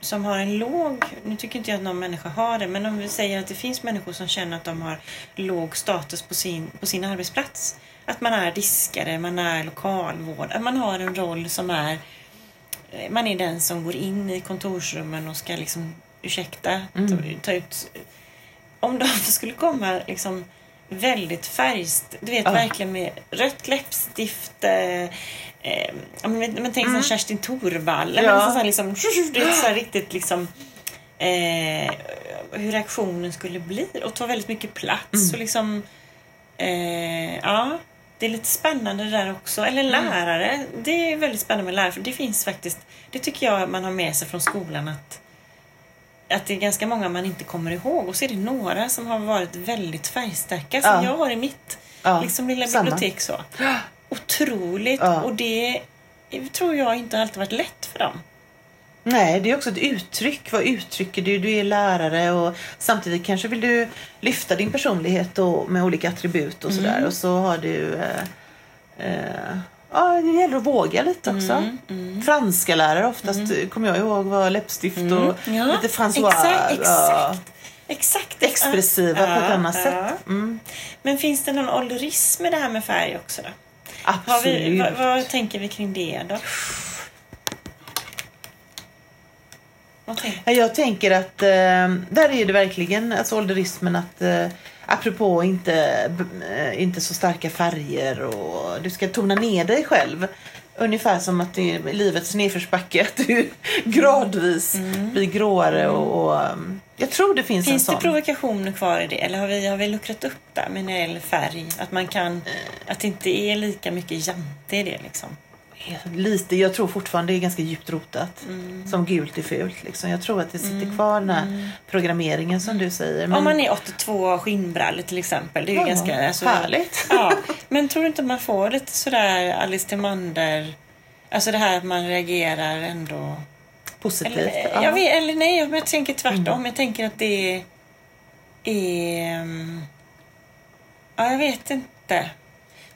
som har en låg... Nu tycker inte jag att någon människa har det, men om vi säger att det finns människor som känner att de har låg status på sin, på sin arbetsplats. Att man är diskare, man är lokalvård, att man har en roll som är... Man är den som går in i kontorsrummen och ska liksom, ursäkta, ta, ta ut om de *laughs* skulle komma liksom väldigt färgst, du vet Ja. verkligen med rött läppstift, eh, eh, men, men tänk mm. Kerstin Thorvall, Ja. men så här, liksom, det är så riktigt liksom eh, hur reaktionen skulle bli och ta väldigt mycket plats och liksom eh, ja det är lite spännande det där också. Eller lärare. Det är väldigt spännande med lärare. För det finns faktiskt, det tycker jag man har med sig från skolan att att det är ganska många man inte kommer ihåg och så är det några som har varit väldigt färgstarka som Ja. jag har i mitt Ja, liksom lilla samma. bibliotek. så. *gasps* Otroligt! Ja. Och det tror jag inte alltid varit lätt för dem. Nej, det är också ett uttryck. Vad uttrycker du? Du är lärare och samtidigt kanske vill du lyfta din personlighet och, med olika attribut och sådär. Mm. Och så har du... Eh, eh, ja, det gäller att våga lite också. Mm, Franska lärare oftast, kommer jag ihåg, var läppstift och Ja, lite François. Exakt, ja, exakt. exakt. expressiva på ett annat sätt. Mm. Men finns det någon ålderism i det här med färg också då? Absolut. vi, vad, vad tänker vi kring det då? Vad tänker Ja, Jag tänker att eh, där är det verkligen alltså ålderismen att eh, apropå inte, eh, inte så starka färger och du ska tona ner dig själv. Ungefär som att det är livets nedförsbacke, *laughs* att du gradvis blir gråare och, och um, jag tror det finns, Finns en det sån. provokationer kvar i det? Eller har vi, har vi luckrat upp där med när det gäller färg? Att man kan, att det inte är lika mycket jante i det liksom? Lite, jag tror fortfarande det är ganska djupt rotat. Mm. Som gult är fult. Liksom. Jag tror att det sitter kvar den här programmeringen som du säger. Men, Om man är 82 och har skinnbrallor till exempel. Det är ju Ja, ganska... Alltså, härligt. Ja, *laughs* men tror du inte man får lite sådär Alice Timander... Alltså det här att man reagerar ändå... positivt. Eller, ja. jag vet, eller nej, jag tänker tvärtom. Jag tänker att det är... är mm, ja, jag vet inte.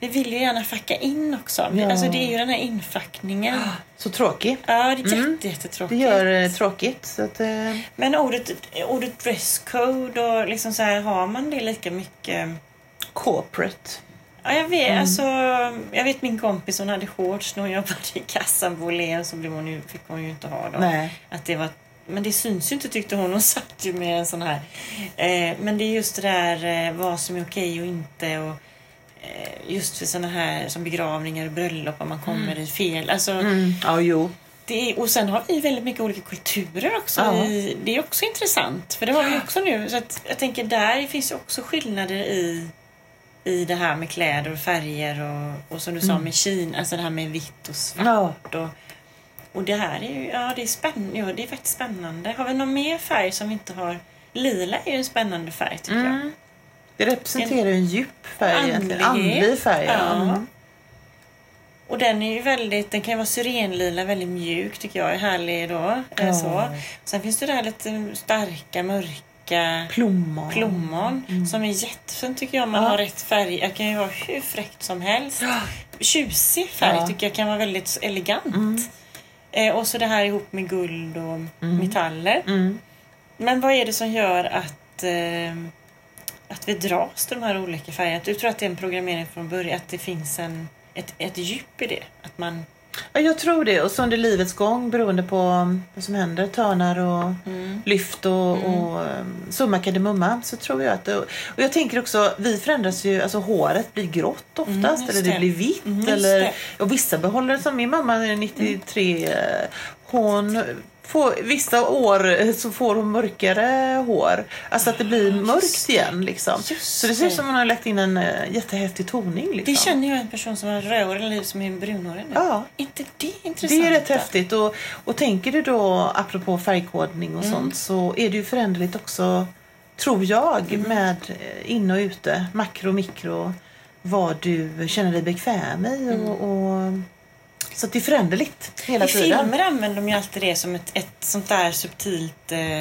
Vi vill ju gärna facka in också. Ja. Alltså det är ju den här infackningen. Så tråkig. Ja, det är jätte, Mm. Det jättetråkigt. gör eh, tråkigt. Så att, eh, Men ordet, ordet dresscode och liksom så här, har man det lika mycket? corporate. Ja, jag Mm. vet, alltså, jag vet min kompis hon hade shorts när hon jobbade i kassan på Åhléns så blev hon ju, fick hon ju inte ha dem. Nej. Att det var, men det syns ju inte tyckte hon. Hon satt ju med en sån här. Eh, men det är just det där eh, vad som är okej och inte. Och, just för såna här som begravningar och bröllop om man kommer i fel. Alltså, Mm. Ja, jo. det är, och sen har vi väldigt mycket olika kulturer också. Ja. I, det är också intressant. För det har vi också nu. Så att jag tänker där finns ju också skillnader i, i det här med kläder och färger och, och som du sa med Kina, alltså det här med vitt och svart. Ja. Och, och det här är ju, ja det är spännande. Ja, det är faktiskt spännande. Har vi någon mer färg som vi inte har? Lila är ju en spännande färg tycker jag. Mm. Det representerar ju en djup färg egentligen. Andlighet. Andlig färg. Ja. Ja. Mm. Och den är ju väldigt, den kan ju vara syrenlila, väldigt mjuk tycker jag. Är härlig då. Ja. Ja. Så. Sen finns det där lite starka, mörka Plommon. plommon som är jättefint tycker jag om man Ja. har rätt färg. Jag kan ju vara hur fräckt som helst. Tjusig färg Ja. tycker jag kan vara väldigt elegant. Mm. Eh, och så det här ihop med guld och metaller. Mm. Men vad är det som gör att, eh, att vi dras till de här olika färgerna? Du tror att det är en programmering från början? Att det finns en, ett, ett djup i det? Att man... Ja, jag tror det. Och så under livets gång beroende på vad som händer, törnar och Mm. lyft och, och um, summa kardemumma så tror jag att det, och jag tänker också, vi förändras ju, alltså håret blir grått oftast Mm, eller det det. blir vitt Mm, just eller det. och vissa behåller det som min mamma är 93 eh, hon får, vissa år så får hon mörkare hår. Alltså att det blir mörkt igen liksom. Just Så det ser ut som hon har lagt in en eh, jättehäftig toning liksom. Det känner jag en person som har rödhårig liv som är brunhårig nu. Ja. inte det intressant? Det är rätt häftigt. Och, och tänker du då, apropå färgkodning och sånt, så är det ju föränderligt också, tror jag, med eh, inne och ute, makro och mikro, vad du känner dig bekväm i. Och, och, så det är föränderligt hela I tiden. filmer använder de ju alltid det som ett, ett sånt där subtilt... Eh,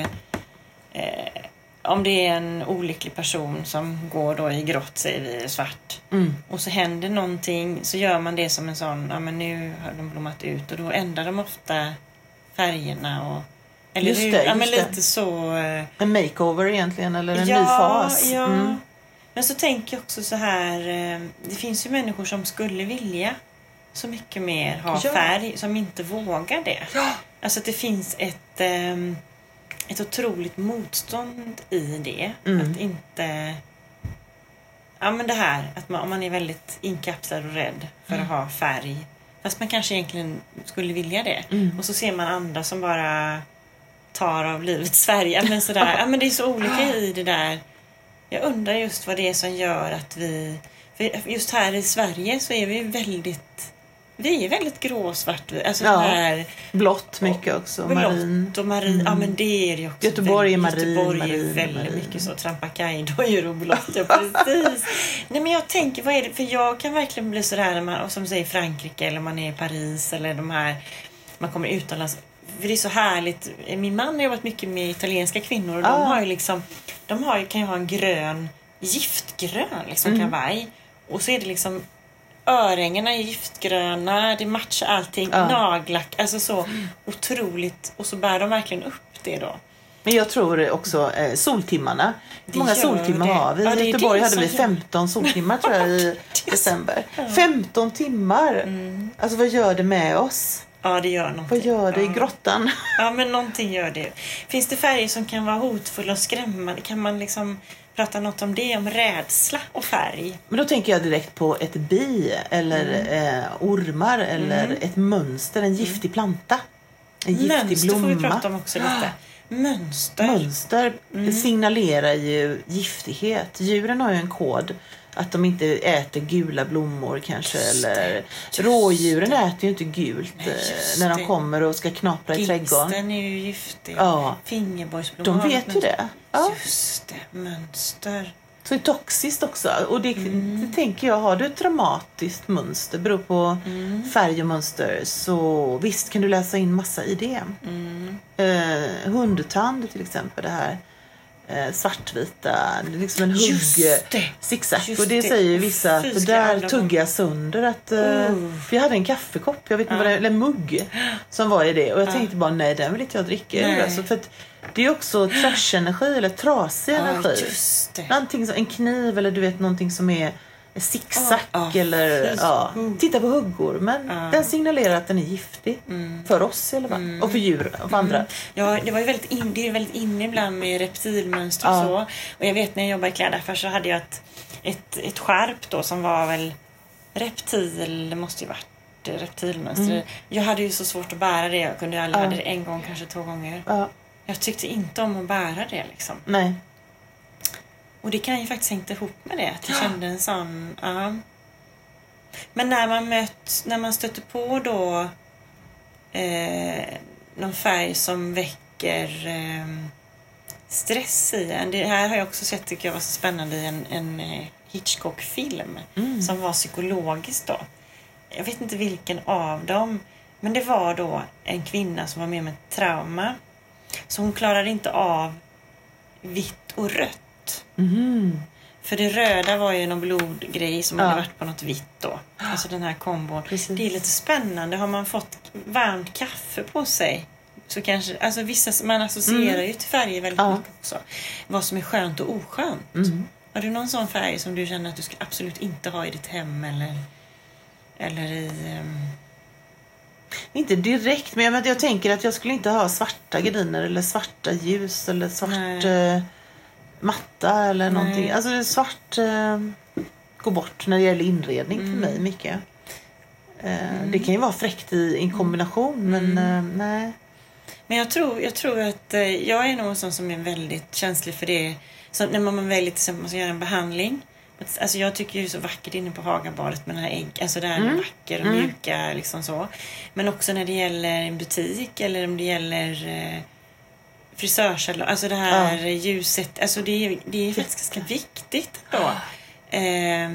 eh, om det är en olycklig person som går då i grått, säger vi, svart. Mm. Och så händer någonting, så gör man det som en sån, ja men nu har de blommat ut och då ändrar de ofta färgerna och... Eller Just det, ja, just det. lite så... Eh, En makeover egentligen, eller en ja, ny fas. Ja. Mm. Men så tänker jag också så här, eh, det finns ju människor som skulle vilja så mycket mer ha Ja. färg, som inte vågar det. Ja. Alltså att det finns ett, ehm, ett otroligt motstånd i det. Mm. Att inte... Ja men det här att man, om man är väldigt inkapslad och rädd för Mm. att ha färg. Fast man kanske egentligen skulle vilja det. Mm. Och så ser man andra som bara tar av livets färg. Men sådär. Ja, men det är så olika i det där. Jag undrar just vad det är som gör att vi... För just här i Sverige så är vi väldigt... Vi är väldigt gråsvart. Alltså Ja. det här Blått mycket också, marin. blått och marin. Ja men det är det ju också. Göteborg är marin, Göteborg är marin, väldigt marin. mycket så. Trampakaj-dojor och blått. Ja, precis. Nej men jag tänker, vad är det? För jag kan verkligen bli sådär när man, som säger Frankrike eller man är i Paris eller de här, man kommer utomlands. för det är så härligt. Min man har jobbat mycket med italienska kvinnor och Ah. de har ju liksom, de har, kan ju ha en grön, giftgrön liksom Mm. kavaj. Och så är det liksom örhängena är giftgröna, det matchar allting, Ja. nagellack, alltså så otroligt. Och så bär de verkligen upp det då. Men jag tror också eh, soltimmarna. Hur många gör soltimmar det. har vi? Ja, I Göteborg hade vi gör- 15 soltimmar tror jag i *laughs* december. 15 timmar! Mm. Alltså vad gör det med oss? Ja, det gör någonting. Vad gör det i ja. grottan? Ja, men någonting gör det. Finns det färger som kan vara hotfulla och skrämmande? Kan man liksom prata något om det? Om rädsla och färg? Men då tänker jag direkt på ett bi eller Mm. eh, ormar eller ett mönster, en giftig planta. En giftig Mönster blomma. får vi prata om också lite. *gasps* Mönster. Mönster Mm. signalerar ju giftighet. Djuren har ju en kod. Att de inte äter gula blommor kanske. Just eller det, just Rådjuren äter ju inte gult eh, när de det. kommer och ska knapra i trädgården. Gingsten är ju giftig. Ja. Fingerborgsblommor. De vet ju det. Ja. Just det, mönster. Så det är toxiskt också. Och det, Mm. det tänker jag, har du ett dramatiskt mönster, beror på Mm. färg och mönster, så visst kan du läsa in massa i det. Mm. Eh, hundtand till exempel, det här eh, svartvita, liksom en hugg zigzag. Just Och det säger vissa, Fy, för där tuggar jag sönder att... Eh, Uh. För jag hade en kaffekopp, jag vet inte vad det, eller mugg, som var i det. Och jag tänkte bara, nej den vill inte jag dricka. Nej. Alltså, för att det är också trash-energi eller trasig Ja, energi. det. Någonting som, en kniv eller du vet någonting som är zigzag ja, eller ja. Titta på huggormen. Ja. Den signalerar att den är giftig. Mm. För oss i alla fall. Och för djur och för andra. Ja, det var ju väldigt in, det är väldigt inne ibland med reptilmönster och Ja. så. Och jag vet när jag jobbade i klädaffär så hade jag ett, ett, ett skärp då som var väl reptil, det måste ju varit reptilmönster. Jag hade ju så svårt att bära det. Jag kunde aldrig Mm. Hade det en gång, kanske två gånger. Ja. Jag tyckte inte om att bära det liksom. Nej. Och det kan ju faktiskt hängt ihop med det. Att jag kände en sån... Ja. Men när man mött, när man stöter på då eh, någon färg som väcker eh, stress i en. Det här har jag också sett tycker jag var så spännande i en, en eh, Hitchcock-film Mm. som var psykologisk då. Jag vet inte vilken av dem. Men det var då en kvinna som var med med ett trauma. Så hon klarade inte av vitt och rött. Mhm. För det röda var ju någon blodgrej som Ja. hade varit på något vitt då. Alltså den här kombon. Precis. Det är lite spännande. Har man fått varmt kaffe på sig så kanske, alltså vissa, man associerar ju till färger väldigt Ja. mycket också. Vad som är skönt och oskönt. Mm. Har du någon sån färg som du känner att du ska absolut inte ha i ditt hem eller, eller i... ehm, Inte direkt, men jag, men jag tänker att jag skulle inte ha svarta gardiner eller svarta ljus eller svart Nej. Matta eller Nej. någonting. Alltså svart eh, går bort när det gäller inredning Mm. för mig mycket. Eh, Det kan ju vara fräckt i en kombination men Mm. eh, nej. Men jag tror, jag tror att eh, jag är nog en sån som är väldigt känslig för det. Så när man väljer till exempel man ska göra en behandling. Alltså jag tycker är så vackert inne på Hagabadet med den här ägg, alltså det här Mm. vackra och Mm. mjuka liksom så. Men också när det gäller en butik eller om det gäller eh, frisörsalong, alltså det här ljuset, alltså det är, det är faktiskt ganska viktigt då. Eh,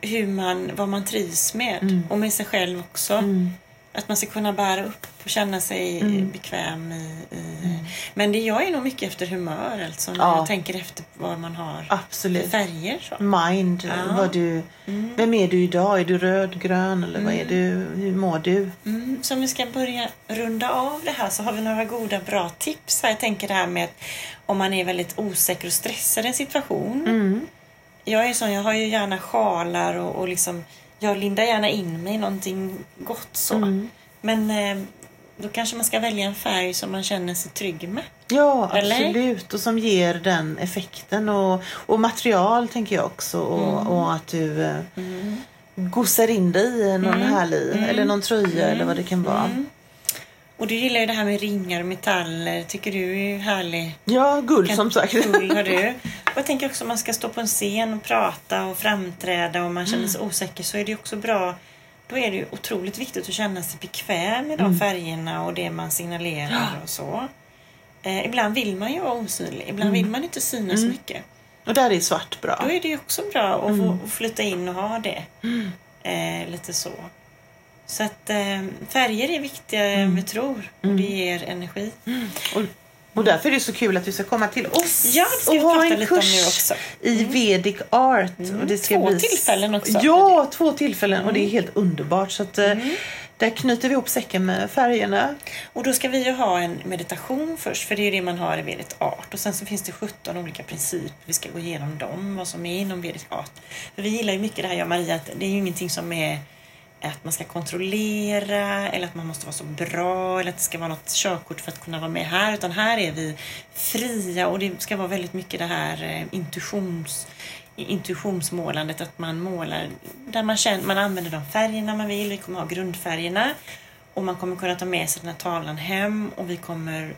hur man, vad man trivs med Mm. och med sig själv också. Mm. Att man ska kunna bära upp och känna sig Mm. bekväm i... i. Men det jag är nog mycket efter humör alltså. När Ja. jag tänker efter vad man har Absolut. färger. Så. Mind, Ja. vad du, Mm. vem är du idag? Är du röd, grön eller vad är du? Hur mår du? Mm. Så om vi ska börja runda av det här så har vi några goda bra tips. här. Jag tänker det här med att om man är väldigt osäker och stressad i en situation. Mm. Jag är sån, jag har ju gärna sjalar och, och liksom jag lindar gärna in mig i någonting gott så. Mm. Men eh, då kanske man ska välja en färg som man känner sig trygg med. Ja, Eller? absolut. Och som ger den effekten. Och, och material tänker jag också. Och, och att du eh, gossar in dig i någon Mm. härlig, Mm. eller någon tröja eller vad det kan vara. Mm. Och du gillar ju det här med ringar och metaller. Tycker du är härlig. Ja, guld Kan- som sagt. Guld har du. *laughs* Jag tänker också om man ska stå på en scen och prata och framträda och man känner sig osäker så är det också bra. Då är det ju otroligt viktigt att känna sig bekväm med de färgerna och det man signalerar och så. Eh, ibland vill man ju vara osynlig. Ibland vill man inte synas så mycket. Och där är svart bra. Då är det ju också bra att få att flytta in och ha det. Eh, lite så. Så att eh, färger är viktiga än vi tror och det ger energi. Och, och därför är det så kul att du ska komma till oss Ja, och ha en kurs i Vedic Art. Och det ska Två bli... tillfällen också. Ja, två tillfällen och det är helt underbart. Så att, eh, Mm. Där knyter vi ihop säcken med färgerna. Och då ska vi ju ha en meditation först, för det är det man har i Vedic Art. Och sen så finns det 17 olika principer, vi ska gå igenom dem, vad som är inom Vedic Art. För vi gillar ju mycket det här, jag och Maria, att det är ju ingenting som är att man ska kontrollera eller att man måste vara så bra eller att det ska vara något körkort för att kunna vara med här. Utan här är vi fria och det ska vara väldigt mycket det här eh, intuitions, intuitionsmålandet. Att man målar där man känner, man använder de färgerna man vill. Vi kommer ha grundfärgerna och man kommer kunna ta med sig den här tavlan hem och vi kommer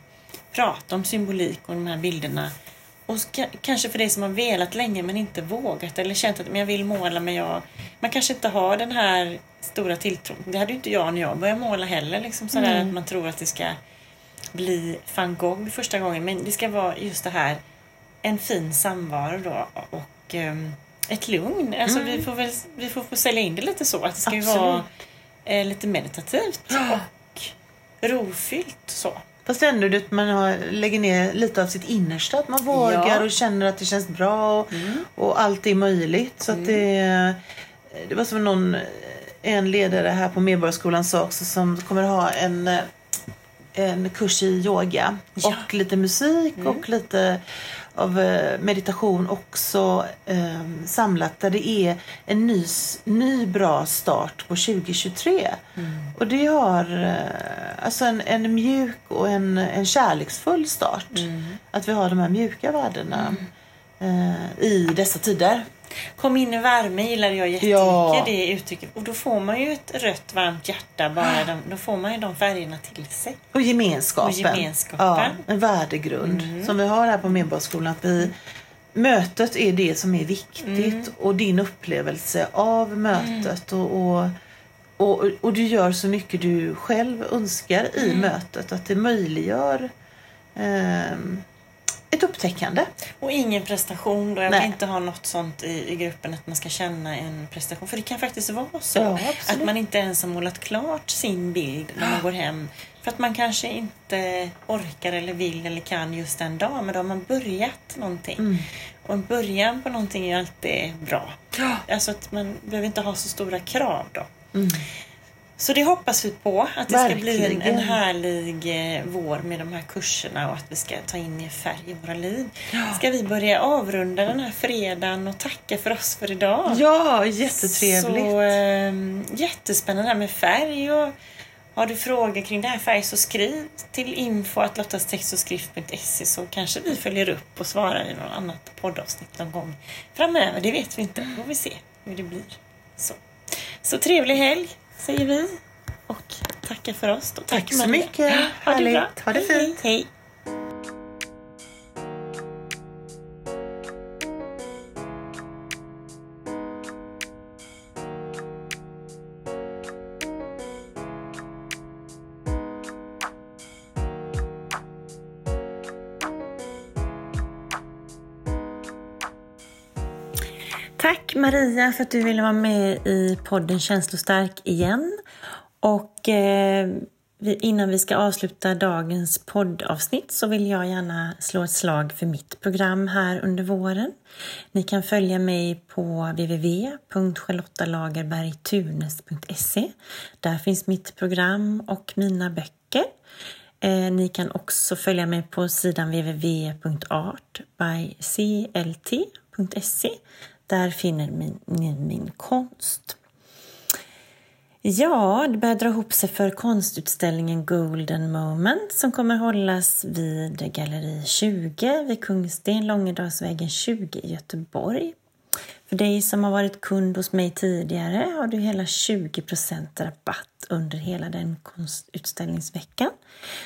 prata om symbolik och de här bilderna. Och kanske för dig som har velat länge men inte vågat eller känt att men jag vill måla men jag... Man kanske inte har den här stora tilltron. Det hade ju inte jag när jag började måla heller. Liksom sådär att man tror att det ska bli van Gogh första gången. Men det ska vara just det här en fin samvaro då och ehm, ett lugn. Alltså vi får väl vi får få sälja in det lite så. Att det ska Absolut. vara eh, lite meditativt och rofyllt så. Fast ändå det, man har, lägger ner lite av sitt innersta. Att man vågar Ja. och känner att det känns bra och, och allt är möjligt. Så att det, det var som någon, en ledare här på Medborgarskolan sa också som kommer ha en, en kurs i yoga. Ja. Och lite musik och lite av eh, meditation också eh, samlat där det är en ny, ny bra start på 2023. Och det har eh, alltså en, en mjuk och en, en kärleksfull start. Att vi har de här mjuka värdena eh, i dessa tider. Kom in i värme gillar jag jättemycket Ja. det uttrycket. Och då får man ju ett rött varmt hjärta bara. De, då får man ju de färgerna till sig. Och gemenskapen. Och gemenskapen. Ja, en värdegrund som vi har här på Medborgarskolan. Att vi, mötet är det som är viktigt och din upplevelse av mötet. Och, och, och, och du gör så mycket du själv önskar i mötet. Att det möjliggör ehm, ett upptäckande. Och ingen prestation då. Jag vill inte ha något sånt i, i gruppen att man ska känna en prestation. För det kan faktiskt vara så. Ja, att man inte ens har målat klart sin bild när man går hem. För att man kanske inte orkar eller vill eller kan just den dagen. Men då har man börjat någonting. Mm. Och en början på någonting är alltid bra. Alltså att man behöver inte ha så stora krav då. Mm. Så det hoppas vi på. Att det ska bli en, en Verkligen. härlig eh, vår med de här kurserna och att vi ska ta in mer färg i våra liv. Ska vi börja avrunda den här fredagen och tacka för oss för idag? Ja, jättetrevligt. Så eh, jättespännande det här med färg. Och har du frågor kring det här färg så skriv till info.lottastextoskrift.se så kanske vi följer upp och svarar i något annat poddavsnitt någon gång framöver. Det vet vi inte. Får vi se hur det blir. Så, så trevlig helg säger vi och tackar för oss. Då. Tack så mycket. Ha det bra. Ha det Hej, fint. Hej. Tack Maria för att du ville vara med i podden Känslostark igen. Och eh, innan vi ska avsluta dagens poddavsnitt så vill jag gärna slå ett slag för mitt program här under våren. Ni kan följa mig på www.charlottalagerbergtunes.se. Där finns mitt program och mina böcker. Eh, ni kan också följa mig på sidan www.artbyclt.se. Där finner ni min, min konst. Ja, det börjar dra ihop sig för konstutställningen Golden Moment som kommer hållas vid Galleri 20 vid Kungsten, Långedalsvägen 20 i Göteborg. För dig som har varit kund hos mig tidigare har du hela 20 rabatt under hela den konstutställningsveckan.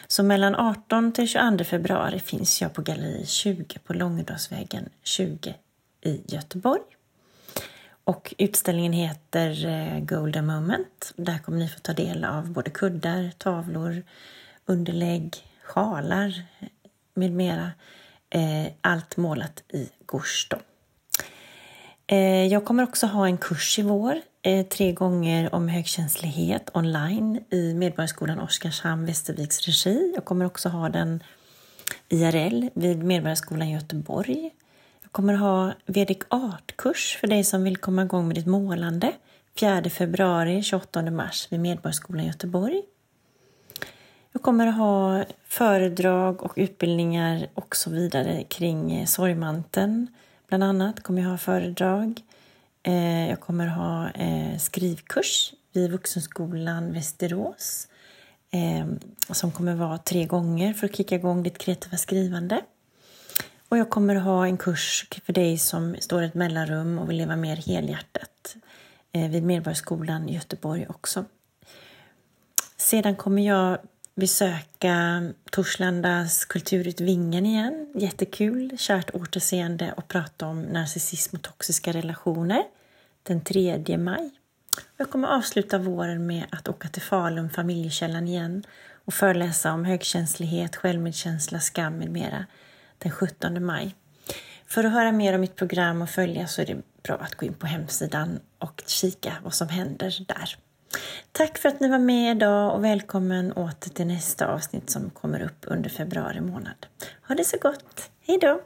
Så mellan 18 till 22 februari finns jag på Galleri 20 på Långedalsvägen 20 i Göteborg. Och utställningen heter eh, Golden Moment. Där kommer ni få ta del av både kuddar, tavlor, underlägg, sjalar med mera. Eh, allt målat i gouache. Eh, jag kommer också ha en kurs i vår, tre gånger om högkänslighet online i Medborgarskolan Oskarshamn Västerviks regi. Jag kommer också ha den IRL vid Medborgarskolan Göteborg. Jag kommer ha Vedic Art-kurs för dig som vill komma igång med ditt målande 4 februari 28 mars vid Medborgarskolan Göteborg. Jag kommer att ha föredrag och utbildningar och så vidare kring eh, sorgmanteln. Bland annat kommer jag ha föredrag. Eh, jag kommer ha eh, skrivkurs vid Vuxenskolan Västerås som kommer vara tre gånger för att kicka igång ditt kreativa skrivande. Och jag kommer ha en kurs för dig som står i ett mellanrum och vill leva mer helhjärtat eh, vid Medborgarskolan i Göteborg också. Sedan kommer jag besöka Torslandas kulturutvinge igen. Jättekul, kärt återseende och prata om narcissism och toxiska relationer den 3 maj. Jag kommer avsluta våren med att åka till Falun, Familjekällan igen och föreläsa om högkänslighet, självmedkänsla, skam med mera den 17 maj. För att höra mer om mitt program och följa så är det bra att gå in på hemsidan och kika vad som händer där. Tack för att ni var med idag och välkommen åter till nästa avsnitt som kommer upp under februari månad. Ha det så gott. Hej då!